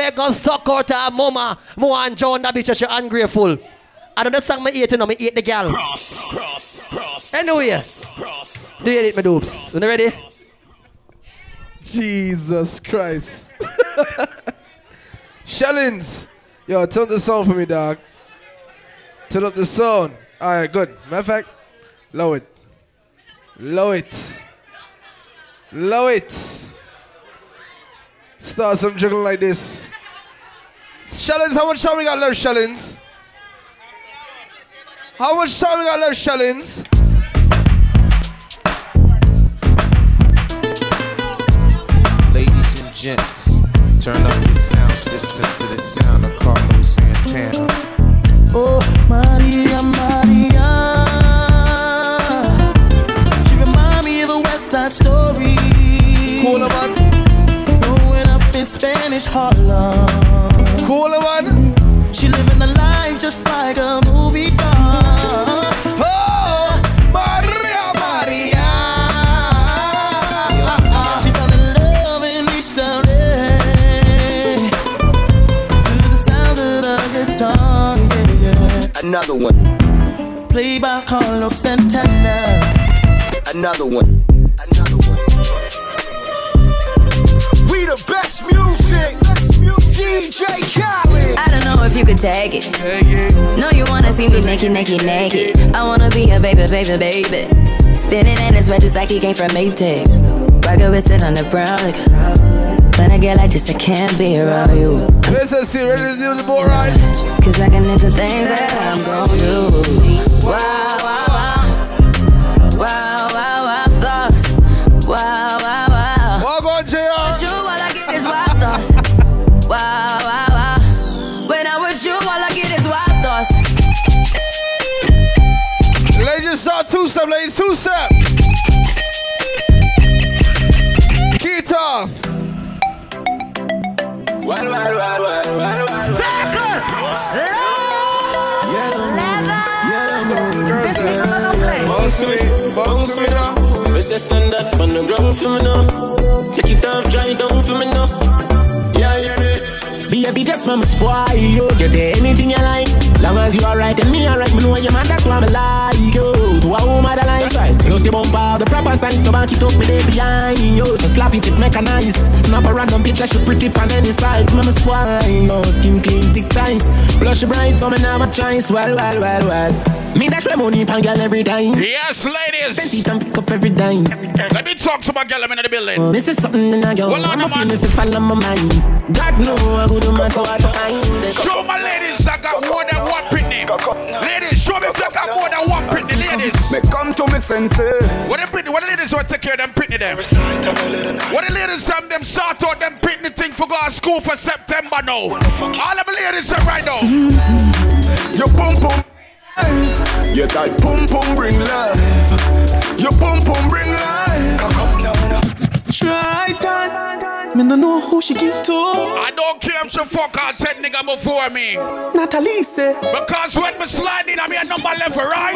fair gun stuck out her mama. Mo and John that bitch she ungrateful. I don't know song me eat, you know, me eat the gal. Cross, cross, cross. Anyway, Cross. do you eat my dupes? You ready? Jesus Christ. Shellings. Yo, turn up the sound for me, dog. Turn up the sound. Alright, good. Matter of fact, low it. Low it. Low it. Start some juggling like this. Shellings, how much time we got left, Shellings? How much time we got left, Shellings? Ladies and gents, turn up your sound system to the sound of Carlos Santana. Oh, Maria, Maria. Spanish Harlem. Cool, man. She living a life just like a movie star. Oh, Maria, Maria. She fell in love in LA. To the sound of the guitar, yeah, yeah. Another one, Played by Carlos Santana. another one, another don't know if you could take it. No, you wanna see me naked, naked, naked. I wanna be a baby, baby, baby. Spinning in his just like he came from Maytag. Rocket with it on the brown like When I get like this, I can't be around you. Listen, see, ready to do the boat ride? Cause I can into things that I'm gon' do. Wow. Ladies, start two step, ladies, two step. Keep off. Well, well, well, well, well, well. Girls. Bounce me, bounce me now. We say stand up on the ground for me now. Take it off, dry down for me now. Yeah, yeah, yeah. Baby, just mama spoil you. Get anything you like. Long as you alright and me alright, me know your man, that's why I like you. To a woman that like right. Plus the bumper, the proper sign, so back it up with it behind you. So slap it, it mechanized. Snap a random picture, she pretty on any side. Mama spoil you. Skin clean, thick ties. Blush bright, so me now never choice. Well, well, well, well. Me dash my money pan girl every time. Yes, Spend ladies. it and pick up every dime. Let me talk to my girl I'm in the building. Oh, this is something that I go. Well, I'm feeling if fall on my mind. God know I go do my so I find. Show my ladies I to me senses. What the pitney, what the ladies want to take care of them pitney them? What the ladies them them sort out them pitney thing for go to school for September now. All of the ladies are right now. Your pum pum. You that pum pum bring life. Your pum pum bring life. Try that. Me no know who she give to. I don't care if she fuck her said nigga before me. Natalie say. Because when me slide in, I mean a number left or right.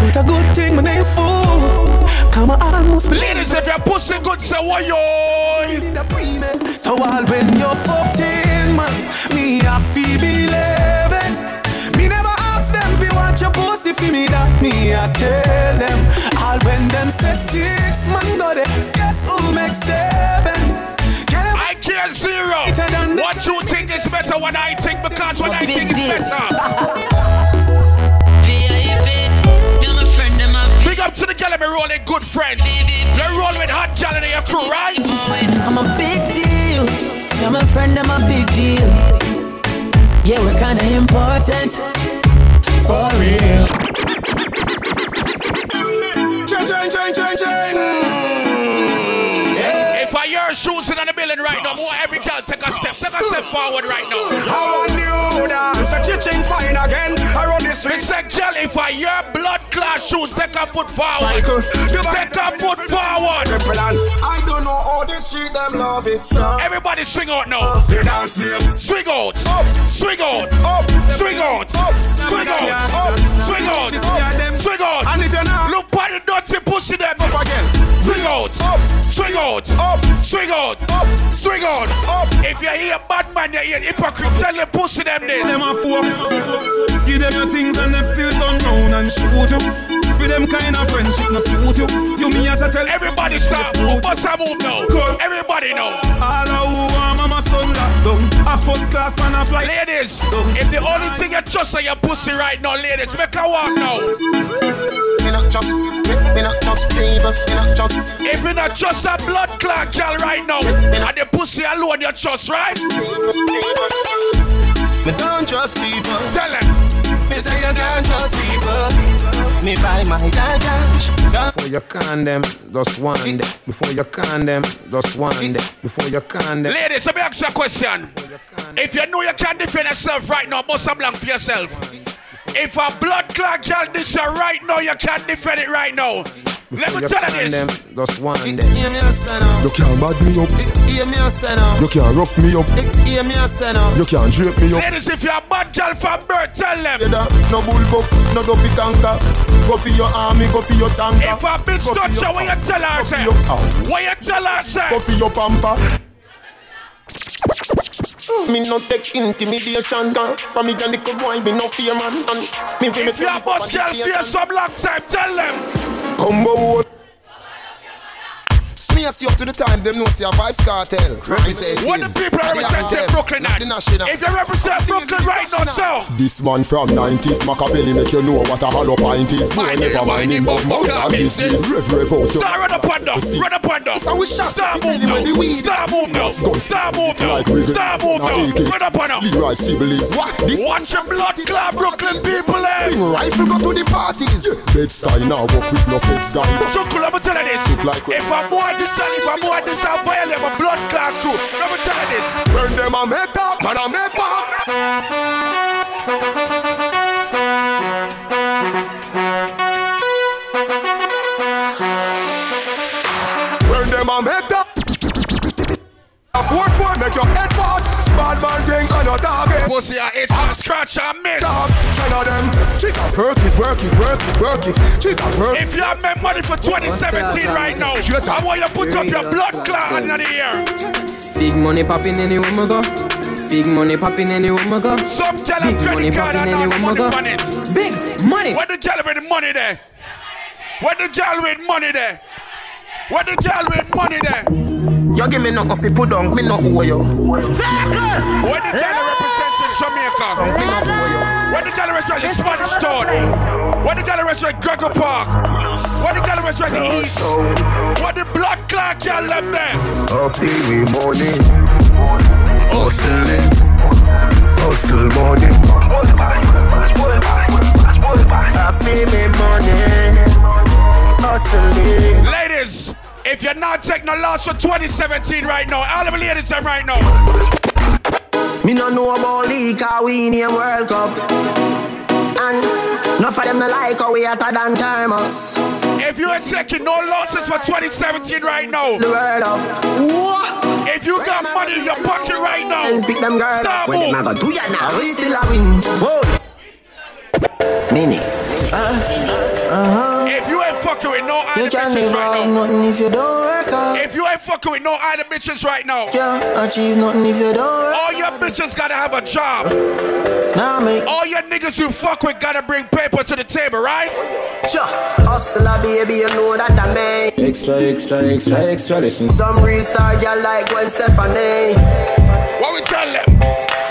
But a good thing my name for. Come on, almost believe Ladies, if your pussy good, say what yo. in a pre-med. So all when you're 14, man, me I feel believing. Me never ask them if you want your pussy for me that me I tell them. All when them say six, man, go there. Guess who makes seven? Girl, I care zero. What you think is better, what I think, because what I think is better. Big up to the girl, me rolling good friends. They roll with hot gal in your crew, right? I'm a big deal. You're my friend, I'm a big deal. Yeah, we're kinda important. For real. Chang, chang, chang, chang, chang. If I hear shoes in the building right now, more every girl take a step, take a step forward right now. How I knew that. It's a chiching fine again. I run the Me street. say, girl, if I hear blood clot shoes, take a foot forward. Michael, Take a foot forward. I don't know how the street them love it, sir. Everybody swing out now. They dance. Swing out. Up, Swing out. up, Swing out. up, Swing out. up, Swing out. Oh, swing out. And if you're not Look at the dirty pussy them. up again, Swing out. up, Swing out, up, swing out, up, swing out, up. If you hear bad man, you hear hypocrite, tell them pussy them this. Them a fool. Give them your things and they still turn round and shoot you. With them kind of friendship, no suit you. You me as I tell Everybody stop, bust a move now. Everybody know. All who want A first class man a flight. Ladies, if the only thing you trust are your pussy right now, ladies, make her walk now. Me not trust, me, me not trust people. Me not trust If you not trust a blood clot girl right now, and the pussy alone you trust, right? Me don't trust people. Tell them. Me say you can't trust people. Me buy my cash. Before you can them, just one day. Before you can them, just one day. Before you can them. Ladies, let me ask you a question. If you know you can't defend yourself right now, bust a blank for yourself. If a blood clot girl this you right now, you can't defend it right now. Let me tell you them, this. just one day. Hear me a say. You can't bad me up, Hear me a say you can't rough me up, Hear me a say you can't drape me up. Ladies, if you're a bad girl from birth, tell them. No bull buck, no dopey tanker. Go for your army, go for your tanker. If a bitch touch you, what you tell her, say? What you tell her, say? Go for your pamper. Me no take intimidation girl. From me and the good boy, me no fear man. And me If you're a boss girl, fear some long time, tell them. come Combo Smears you up to the time, them know see a Vybz Kartel. Represent What the people are representing Brooklyn at? The national. If you represent Brooklyn right now, so. This man from 90s, Machiavelli make you know what a hollow pint is. So Mind never mind him but but than that business. Rev rev out your up on them, See, run up on them. So we shot Start the move the now, start move now, start move now, Wiggins, move now run up on them. Leroy Sibbles. What? This Watch your blood clot Brooklyn people, eh? Bring rifle go to the parties. Bed-Stuy now work with no feds guy. So cool, let me tell you this. Like- If I'm more if I'm more this, I'll violate my blood clot crew. Let me tell you this. Burn them a make up, man a make. Burn them a make up. A four four make your head part. Bad man thing and a dog it. Pussy, I hit and scratch and miss. Dog, ten of them. Chica, work it, work it, work it, work it. Chica, work it. If you have made money for 2017 right now, I want you to put up your blood clot under the ear. Big money popping anywhere we go. Big money popping anywhere we go. Some girl Big have money credit card popping and all the money go. on it. Big money. Where the girl with the money there? Where the girl with money there? Where the girl with money there? You give me no coffee, put down, me no owe you. Where the girl representing Jamaica? Me no owe you. Where the girl representing Spanish Town? Where the girl representing Gregor Park? Where the girl representing East? Where the blood clot girl them there? Hustle we money, hustling, hustle money. I feel me money, hustling. Ladies, if you're not taking no loss for 2017 right now, all of the ladies them right now. Me no know about league, cause we name World Cup. And enough of them no like how we hotter than thermos. If you ain't taking no losses for 2017 right now, The world up. Whoa. if you got money in your pocket right now, And speak them girl. Stop When move. them a go do ya now, we still a win. Whoa. Mini. Uh-huh. Uh-huh. If you ain't fucking with no You other can bitches live right on now, nothing if you don't work hard. if you ain't fucking with no other bitches right now, Can't achieve nothing if you don't work. all your bitches gotta have a job. Now make All your niggas you fuck with gotta bring paper to the table, right? sure. Hustler ah, baby, you know that I mean. Extra, extra, extra, extra listen. Some real star girl like Gwen Stefani. What we tell them?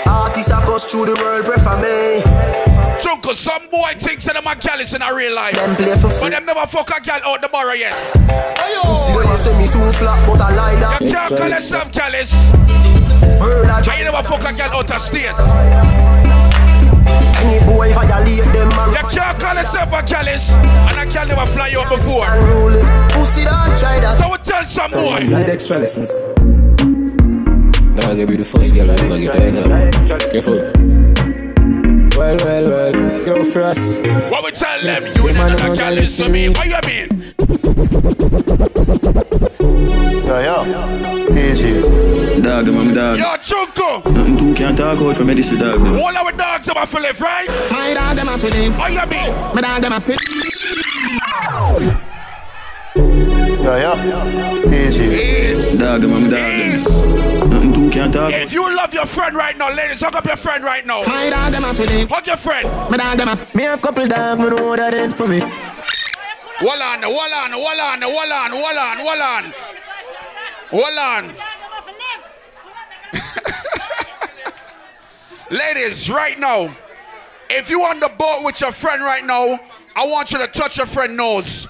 Artists that goes through the world prefer me. Chunko, some boy thinks that them a callous in a real life. Them play for But them never fuck a gal out the borough yet. See them a say me too flat, but I lie that. You can't call yourself callous. World a And you never fuck a gal out of state. Any boy violate them a You can't call yourself a callous. And a gal never fly you out before. and rule it. Pussy don't try that. So we tell some boy. Need extra lessons. Now I'll be the first girl I ever get there. Careful. Well, well, well, go for us. What we tell them? You Yeah, man, ain't a gonna callous to me. me. What you mean? Yeah, yeah. TG. Dog, them I'm dog. Yo, Chunko. Nothing two can't talk out from Medicine dog. Them. All our dogs are for live, right? My dog them a fi live. What you mean? My dog them a fi. Yeah, yeah. TG. Dog them, I'm dog. Nothing too can't talk. If you love your friend right now, ladies, hug up your friend right now. My dog them a feeling. Hug your friend. My dog them a. Me have couple dog, me know what that did for me. Hold on, hold on, hold on, hold on, hold on, hold on. Hold on. Ladies, right now, if you on the boat with your friend right now, I want you to touch your friend nose.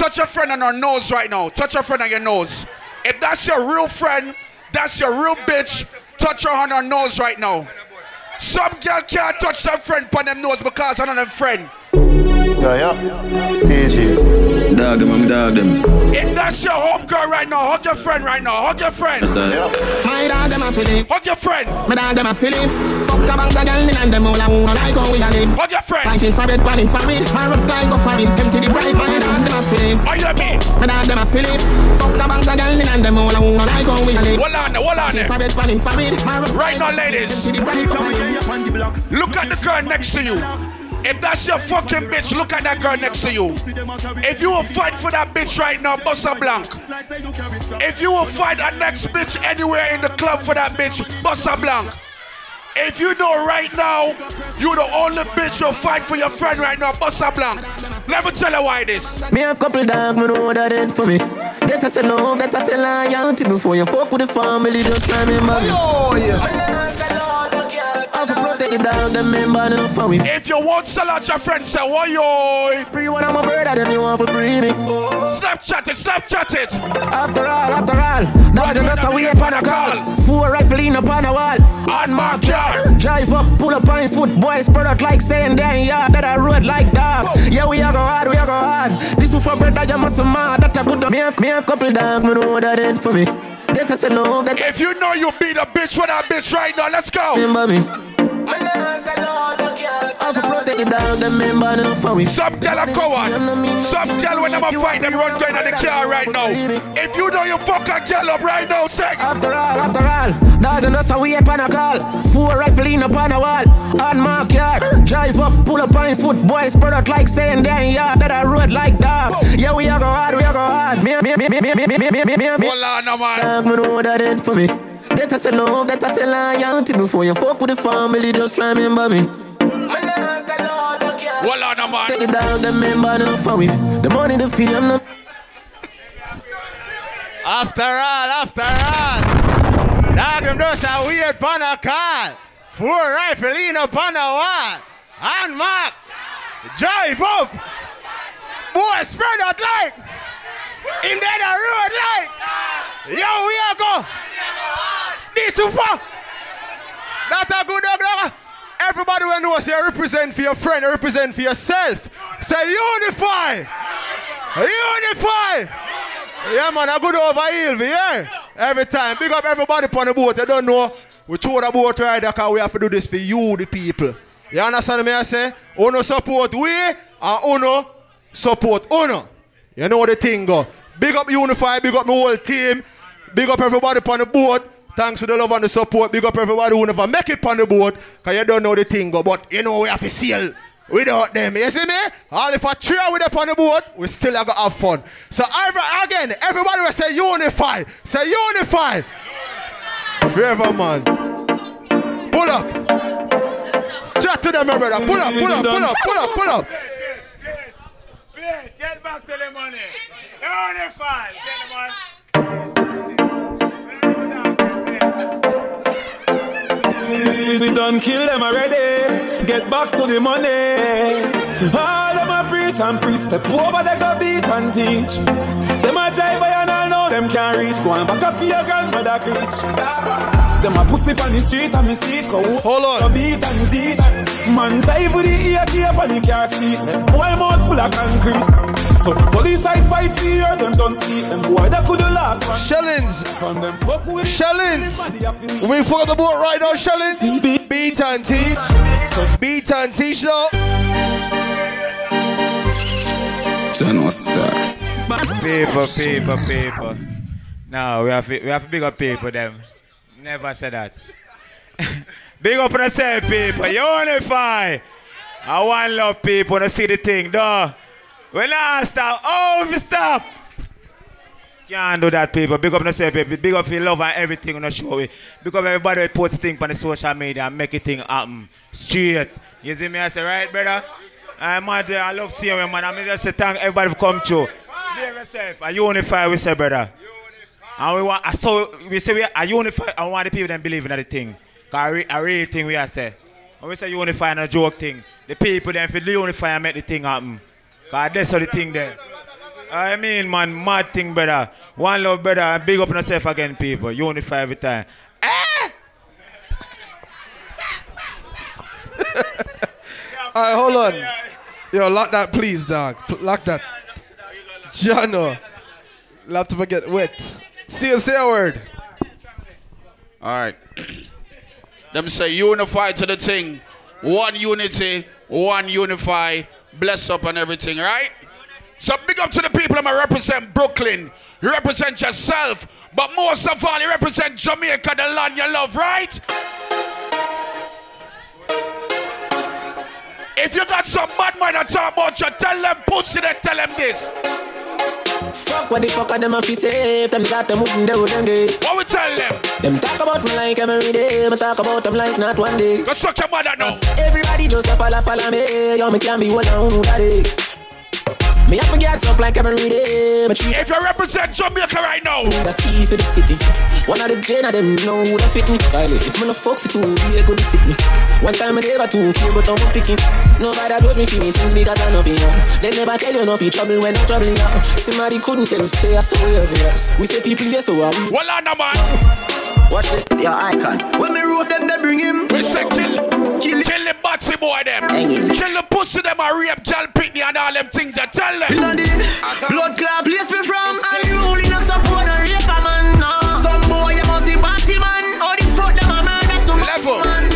Touch your friend on her nose right now. Touch your friend on your nose. If that's your real friend, that's your real bitch, touch her on her nose right now. Some girl can't touch their friend on them nose because I'm not them friend. Yeah, yeah. TG. Dog them, I'm dog them. If that's your home girl right now, hug your friend right now. Hug your friend. That's that. My dog them a feeling. Hug your friend. My dog them a feeling. Fuck a bang of girl in and them all a who no like how we a live. Hug your friend. Fighting for bed, planning for it. My rough line go for it. Empty the bright. My dog them a feeling. Are you me? Dog them a feeling. Fuck a bang of girl in and them all a no like how we a live. Hold on, hold on. Fighting there. for bed, it. Right now, ladies. The. Look at the girl next to you. If that's your fucking bitch, look at that girl next to you. If you will fight for that bitch right now, bust a blank. If you will fight a next bitch anywhere in the club for that bitch, bust a blank. If you know right now, you're the only bitch who'll fight for your friend right now, bust a blank. Let me tell you why this. Me have couple dog, me know what that did for me. That I say love, that I say loyalty before you fuck with the family, just remember me. Oh, yeah. Have to protect the dog, them member them for me. If you won't sell out your friends, say, why yo? Free one of my brother, them you want for free me. Snapchat it, Snapchat it. After all, after all, dog them just we ain't upon a call. Four rifle in upon a wall. On my car. Drive up, pull up on foot, boys spread out like saying damn yeah, that I road like dog. Yeah, we are go hard, we are go hard. This one for brother, you must mad, that a good dog. Me have, me have couple dog, me know what that did for me. I say that If you know you beat a bitch with that bitch right now, let's go. remember me. I have protect the dog, them member them for me. Some girl a coward. Some girl when them a fight, them run going to the car right now. If you know you fuck a girl up right now, say. After all, after all, dog them just a wait upon a call. Four rifle in upon a wall. On my car, drive up, pull up on foot, boys spread out like saying damn yeah, that I road like dog. Yeah, we are go hard, we are go hard. Me, me, me, me, me, me, me, me, me, me, me, me. Hold on, no man. Dog, me know what that did for me. That I say love, that I say loyalty before you fuck with the family, just remember me. Hold on, no Take man. the dog, them member them for me. The money, the fee, them no. After all, after all, dog them just a weird pan a call. Four rifle in up on the wall. And mark. Drive up. Boy, spread out like. In the other road light. Yo, we are go. This is for. That a good dog. Everybody will know say represent for your friend, represent for yourself. Say unify. Unify. Yeah, man, I good over here, yeah. Every time. Big up everybody on the boat. You don't know. We throw the boat right there because we have to do this for you, the people. You understand me? I say, Uno support we and Uno support Uno. You know the thing go. Big up Unify, big up my whole team. Big up everybody on the boat. Thanks for the love and the support. Big up everybody who never make it on the boat. Because you don't know the thing. But you know we have to sail without them. You see me? All if I cheer with them on the boat, we still going to have fun. So again, everybody will say unify. Say unify. Forever, man. Pull up. Chat to them, my brother. Pull up, pull up, pull up, pull up, pull up. Get back to the money. Unify. Get We done kill them already. Get back to the money. All them a preach and preach. Step over they go beat and teach. Them a jive by and all know them can't reach. Go on back a fear grandmother preach. Them a pussy on the street and me see go. Hold on. Go beat and teach. Man jive with the ear cape and the car seat. Left boy mouth full of concrete. So police side five years them don't see them boy that could the last one. Shellings. From them fuck with Shellings. We fuck the boat right now, Shellings. Beat and teach. Beat and teach now. John Star. Paper, paper, paper. No, we have to, we have to big up paper them. Never said that. big up on the same people. Unify. I want love people to see the thing, though. When I stop, oh, stop. Can't do that, people. Big up yourself, people. Big up your love and everything on the show. Big up everybody who post a thing on the social media and make it thing happen. Straight. You see me? I say, right, brother? I'm mad. I love seeing you, man. I mean, just say thank everybody for come through. Behave yourself. I unify, we say, brother. And we want, I so we say we are unify. I want the people that believe in that thing. I, re, I really think we are say. When we say unify and a joke thing, the people then feel unify and make the thing happen. Cause that's how the thing there. I mean, man, mad thing, brother. One love, brother. and Big up on yourself again, people. Unify every time. Eh? All right, hold on. Yo, lock that, please, dog. Lock that. Jano. Love to forget wet. See you, say a word. All right. Them say unify to the thing. One unity, one unify, bless up and everything, right? So big up to the people that represent Brooklyn. You represent yourself, but most of all, you represent Jamaica, the land you love, right? If you got some bad mind to talk about you, tell them pussy, then tell them this. Fuck what the fuck are them a fi say? If them got them wouldn't do them day. What we tell them? Them talk about me like every day Me talk about them like not one day. Go suck your mother now. Everybody just a follow follow me. Yo me can be one on nobody Me have to get up like every day But If you represent Jamaica right now. The key for the city? One of the gen of them know who that fit me. Kylie If me no fuck for two They go to sick me. One time I never too care But I'm picking Nobody told me for me things Because I know for you They never tell you no for trouble When I'm troubling you Somebody couldn't tell you Say I saw you We say people yes so are we? Well on the man. Watch this, your icon. When me wrote them, they bring him. We say kill, kill, kill boy them. Kill the pussy them and rape gal pitney and all them things. I tell them. You know the blood clot place me from And you only not support a raper man no. Some boy you must be batty man How the fuck them a murder some Level. man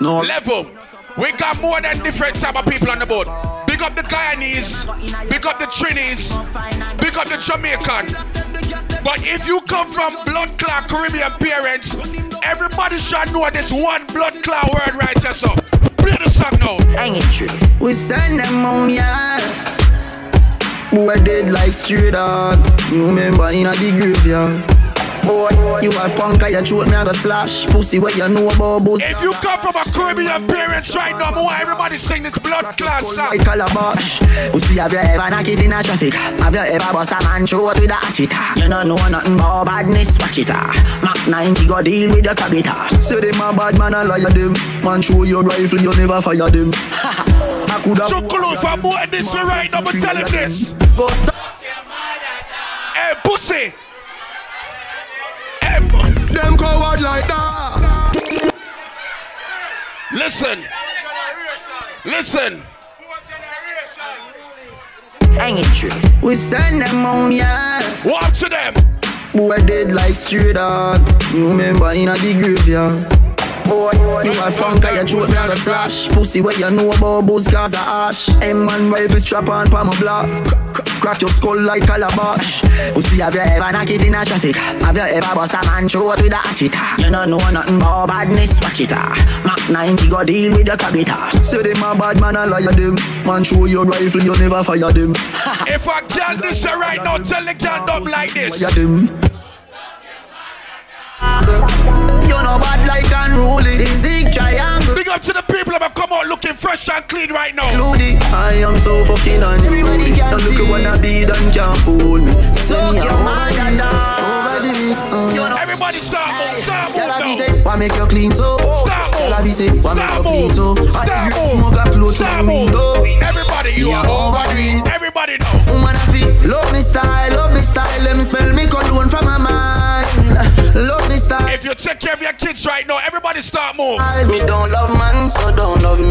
no. Level. We got more than different type of people on the boat. Big up the Guyanese, big up the Trinis, big up the Jamaican. But if you come from blood clot Caribbean parents, everybody should know this one blood clot word right here, so. Play song now. Hang it true. We send them home, yeah. Boy dead like straight dog. Remember in a the graveyard. Boy, you a punk, I throat me a go slash. Pussy, what you know about booze? If you come from a Caribbean parents right now, I want everybody sing this blood clot song. White calabash. Pussy, have you ever knocked it in a traffic? Have you ever bust a man throat with a hatchet? You don't know nothing about badness, watch it. ah. Mac 90 go deal with your cabita. Say them a bad man, I liar them. Man, show your rifle, you never fire them. I coulda. Chukulu for more this right now, but tell him this. Hey, pussy. Them coward like that. listen. Listen. Hang it true. We send them home, yeah. Walk to them. Boy dead like straight dog. Remember in a the graveyard. Boy, you a punk, I throat me a go slash. Pussy, what you know about booze, cause a ash. M1 rifle strap on pa my block. Crack- your skull like calabash. Pussy, have you ever knocked it in a traffic? Have you ever bust a man throat with a hatchet? You don't know nothing about badness, watch it. ah. Mac 90 go deal with your cabita. Say them a bad man, I liar them. Man, show your rifle, you never fire them. If a girl this a right now, tell the girl don't like this. You know bad like unruly. The zig triangle. Big up to the people that come out looking fresh and clean right now. Including I am so fucking on Everybody can Don't look at what I be done can't fool me So your man over the uh. Everybody start move, start move Tell her now. why make you clean so? Start Tell her move. say, why make Start you clean move. so? Start I move. smoke a flow Start move. Everybody, you Yeah, are over overdo it. Everybody know. Woman I feel, love me style, love me style Let me smell me cologne from my mind Love me If you take care of your kids right now, everybody start move. Me don't love man, so don't love Me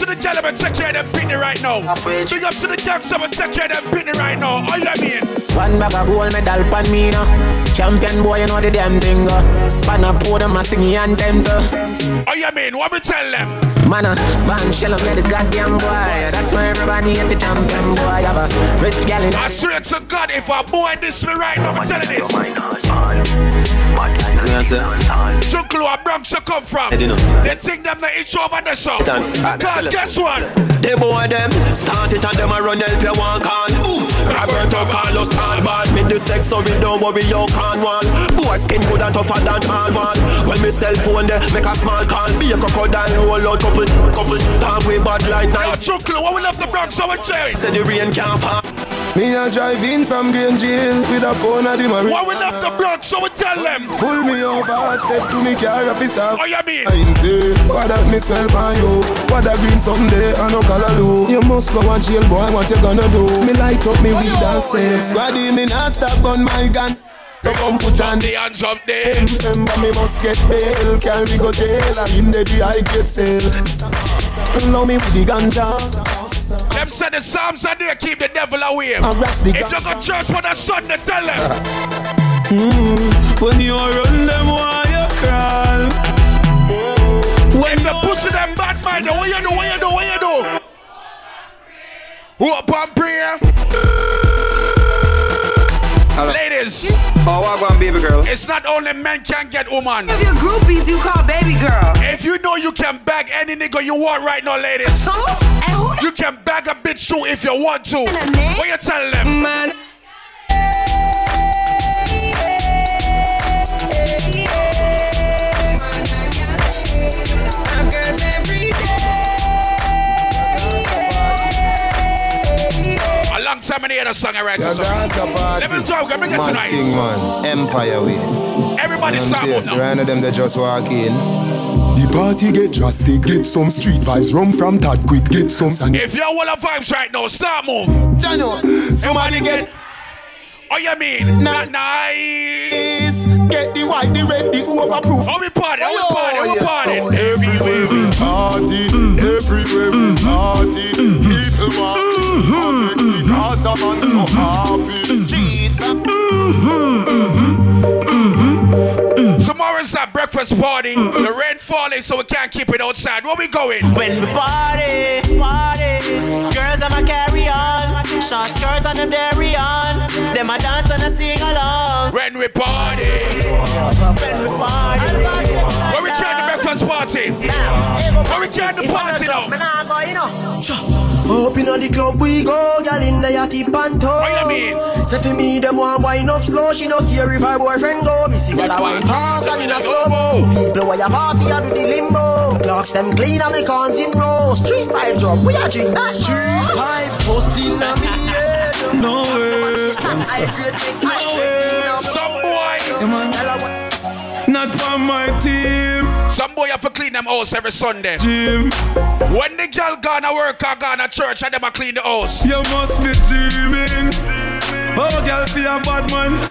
to the girl that take care of them pitney right now. Big up to the gangster that take care of them pitney right now. All you mean? One bag of gold medal pan me now. Champion boy, you know the damn thing. Uh. Pan a podium, a singing anthem. Uh. All you mean? What me tell them? Man, uh, man, shell up, let the goddamn boy. That's why everybody at the champion boy. Have a rich gal in I swear to God, if a boy this me right now, I'm telling this. Bad like can't say. And Bronx you come from. I know. They think them the issue over the song. Because guess what? They boy them start it and them a run help you one can. Ooh, Roberto Carlos hardball. Me the sex so we don't worry you can't one. Boy skin good and tougher than all one. When me cell phone there make a small call. Be a crocodile roll out couple couple. Way bad like Yo, night. Chunklu, what we left the Bronx so we Jerry? Say the rain can't fall. Me a drive in from Green Jail with a phone at the marine. What we left the Bronx so we tell them? Pull me over, step to me car officer. What you mean? I say, what that me smell by you? What that green someday I no color do? You must go and jail, boy. What you gonna do? Me light up me weed and say, Squaddy, me not stop on my gun. So come put on the hands of them. Remember me must get bail, carry me go jail, and in the I get sale. Allow me with the ganja. Them said the Psalms are there, keep the devil away. Arrest the If you go church for the Sunday, tell them. Mm, when you run them, why you crawl? When the pussy them bad mind, what you do, what you do, what you do? Who up and prayer? Ladies, Oh, what going baby girl? it's not only men can get woman. If you're groupies, you call baby girl. If you know you can bag any nigga you want right now, ladies, you can bag a bitch too if you want to. What you tell them? Man. A long time I hear the song I write. Yeah, so- dance a party. Let me talk, let me get tonight. thing, man. Empire way. Everybody stop yes, now. right them they just walk in. The party get drastic, get some street vibes, rum from that quick, get some sun. If you're one of vibes right now, start move. Jano, somebody get Oh, you mean? Not nice. Get the white, the red, the overproof. How we party? How we oh, party? How we party? Oh, everywhere we party, mm-hmm. everywhere we party. Mm-hmm. People want to make the man so happy. Mm-hmm. Street. Mm-hmm. Mm-hmm. Tomorrow's a breakfast party. The rain falling, so we can't keep it outside. Where we going? When we party, party, girls them a carry on. Short skirts and them dairy on. Them a dance and a sing along. When we party. When we party. Where we can the breakfast party? Where we can the party now? Up inna the club we go, gal in the yachty panto. What you mean? Say for me, them want wine up slow. She no care if her boyfriend go. Me see gal a wine fast and in a slow mo. People where you party, I do the limbo. Clocks them clean and me cons in row. Street vibes up, we a drink that street vibes. Pussy na me head. No way. I agree, drink, I. Some boy. Not on my team. Some boy have to clean them house every Sunday. Jim. When the girl gonna work or gonna church and them a clean the house. You must be dreaming. Oh, girl, feel a bad man.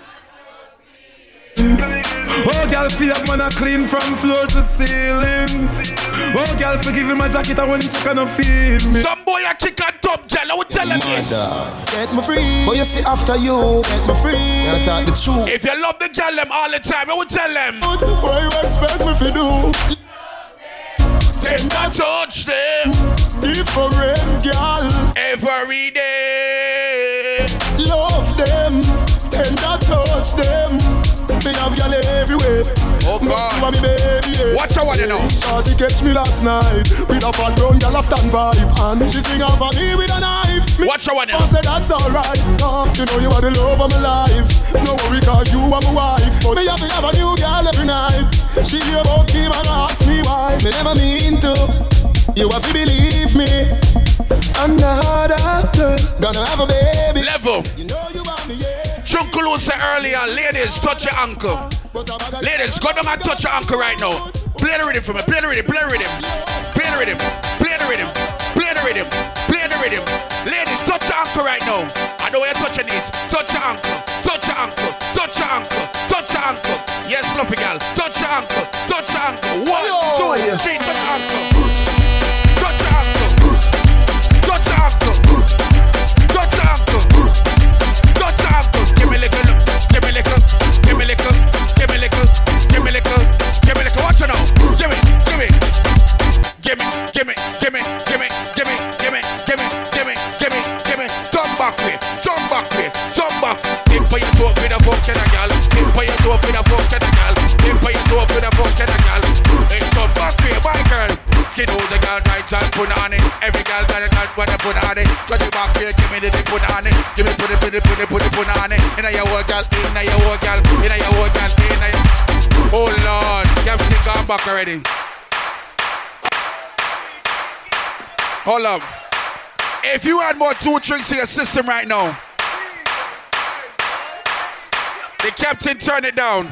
Oh, girl, feel a man a clean from floor to ceiling. Oh, girl, forgive him my jacket and when chicken no feed me. Some boy a kick a dump girl. I would tell them this. Set me free. But you see after you, set me free. You talk the truth. If you love the girl them all the time, I would tell them. What you expect me to do? Tender touch them Different girl. every day. Love them. Tender touch them. Me have y'all everywhere. Oh God. You are me baby. yeah. Watch out what you know. Shorty catch me last night with a fat brown girl a stand vibe and she swing off on me with a knife. Me Watch out what you I know. said that's alright. No, you know you are the love of my life. No worry 'cause you are my wife. But me have to have a new girl every night. She hear about him and ask me why. Me never mean to. You have to believe me. Another girl gonna have a baby. Level. You know you want me, yeah. Chunkulu said earlier, ladies, touch your ankle. Ladies, go down and touch your ankle right now. Play the rhythm for me. Play the rhythm. Play the rhythm. Play the rhythm. Play the rhythm. Play the rhythm. Ladies, touch your ankle right now. I know you're touching this. Touch your ankle. Touch your ankle. Touch your ankle. Touch your ankle. Yes, fluffy girl. Touch your ankle. Touch got put on it. Cut it back here, give me the put on it. Give me put it, put it, put it, put it, put on it. Inna your work, girl. Inna your work, girl. Inna your work, girl. Inna your. Oh Lord, Captain gone back already. Hold up. If you had more two drinks in your system right now, the captain turn it down.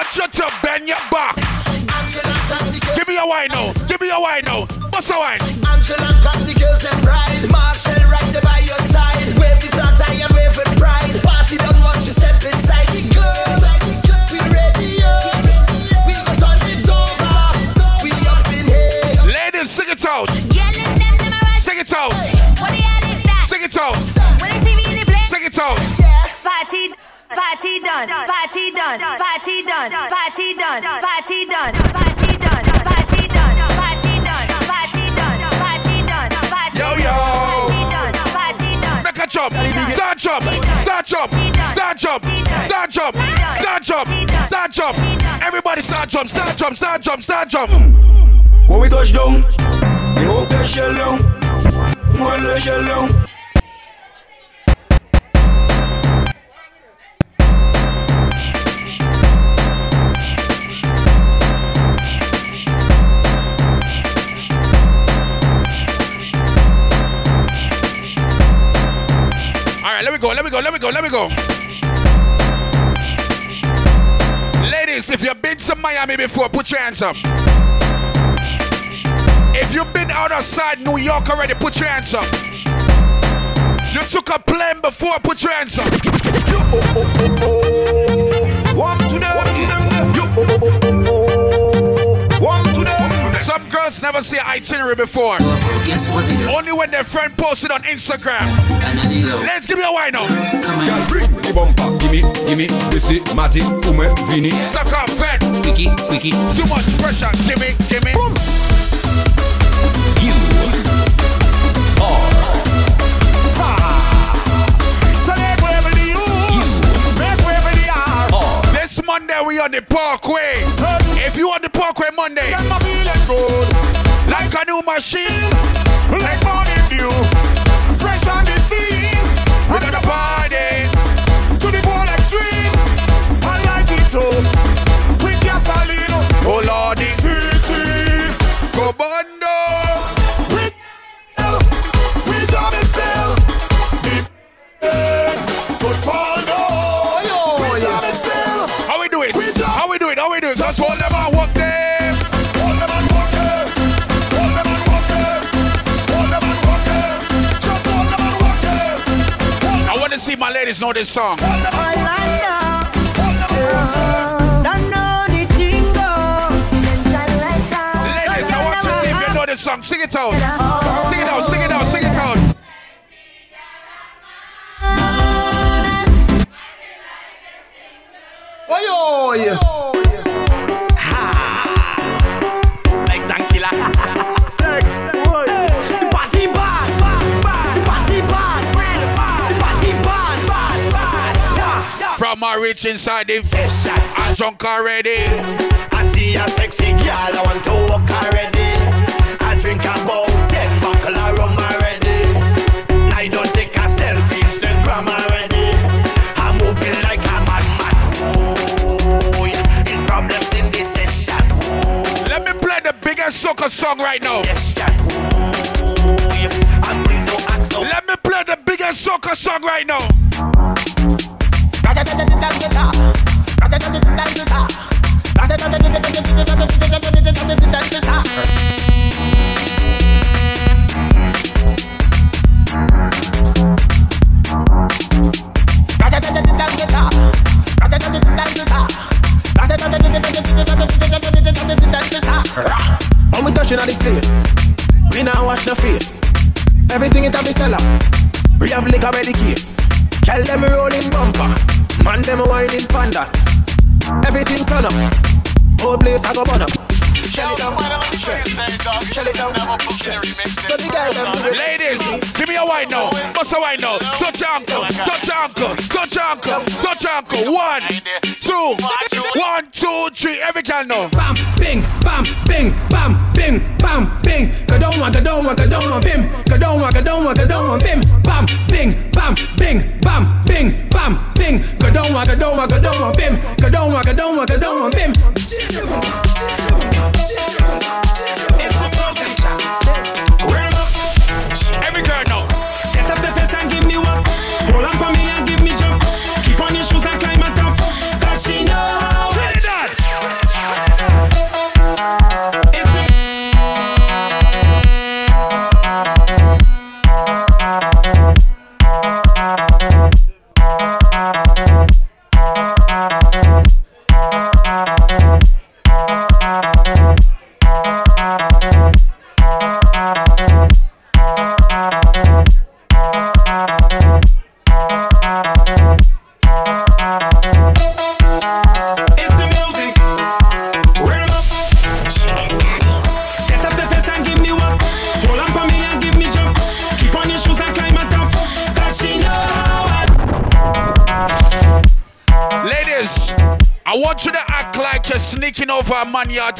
Want you to bend your back. Give me a wine now. Give me a wine now. What's a wine? Angela got the girls and rise. Party done, party done, party done, party done, party done, party done, party done, party done, party done, party Yo, yo. party done. Make a jump. Start jump. Start jump. Start jump. Start jump. Start jump. Start jump. Everybody start jump. Start jump. Start jump. Start jump. When we touch down, they hope they shell down. When they shell down. Right, let me go. Let me go. Let me go. Let me go. Ladies, if you've been to Miami before, put your hands up. If you've been out outside New York already, put your hands up. You took a plane before, put your hands up. One oh, oh, oh, to them. You, oh, oh, oh, oh, oh. To them. Some girls never see an itinerary before. Only when their friend posted on Instagram. Let's give me a wine now. Girl, bring the bumper. Gimme, gimme, Missy, Matty, Ume, Vini. Suck up, fat. Wiki, wiki. Too much pressure. Gimme, gimme. You ah. This Monday we on the Parkway. If you on the Parkway Monday, like a new machine, like morning view, we got a bomb. This song. Ladies, I want you to see if you know this song. Sing it out. From my reach inside the session. I'm drunk already. I see a sexy girl, I want to walk already. I drink about ten buckle of rum already. I don't take a selfie Instagram already. I'm moving like a madman. Oh, yeah. It's problems in this session. Let me play the biggest soca song right now. Oh, Let me play the biggest soca song right now. Everything it have be sell out. We have liquor by the case. Tell them rolling bumper, man them whining panda. Everything turn up, whole place I go burn up. Shell it down, shell it down. So the guy them do it. Ladies, give me a wine now. Bust a wine now. Touch your ankle, touch your ankle, touch your ankle, touch your ankle. One, two, one, two, three. Every can now. Bam, bing, bam, bing, bam, bing, bam, bing. Go down one, bim. Go down one, bim. Bam, bing, bam, bing, bam, bing, bam, bing. Go down one, bim. Go down one, bim.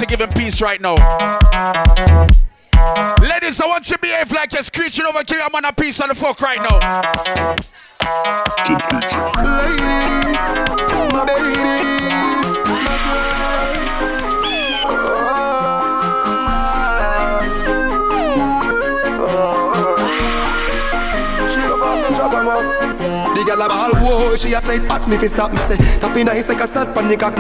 To give him peace right now. Ladies, I want you to behave like you're screeching over give a man a piece of the fuck right now. The girl a ball, whoa, she a say hot me fi stop me say Tapping nice like a salt pan the cock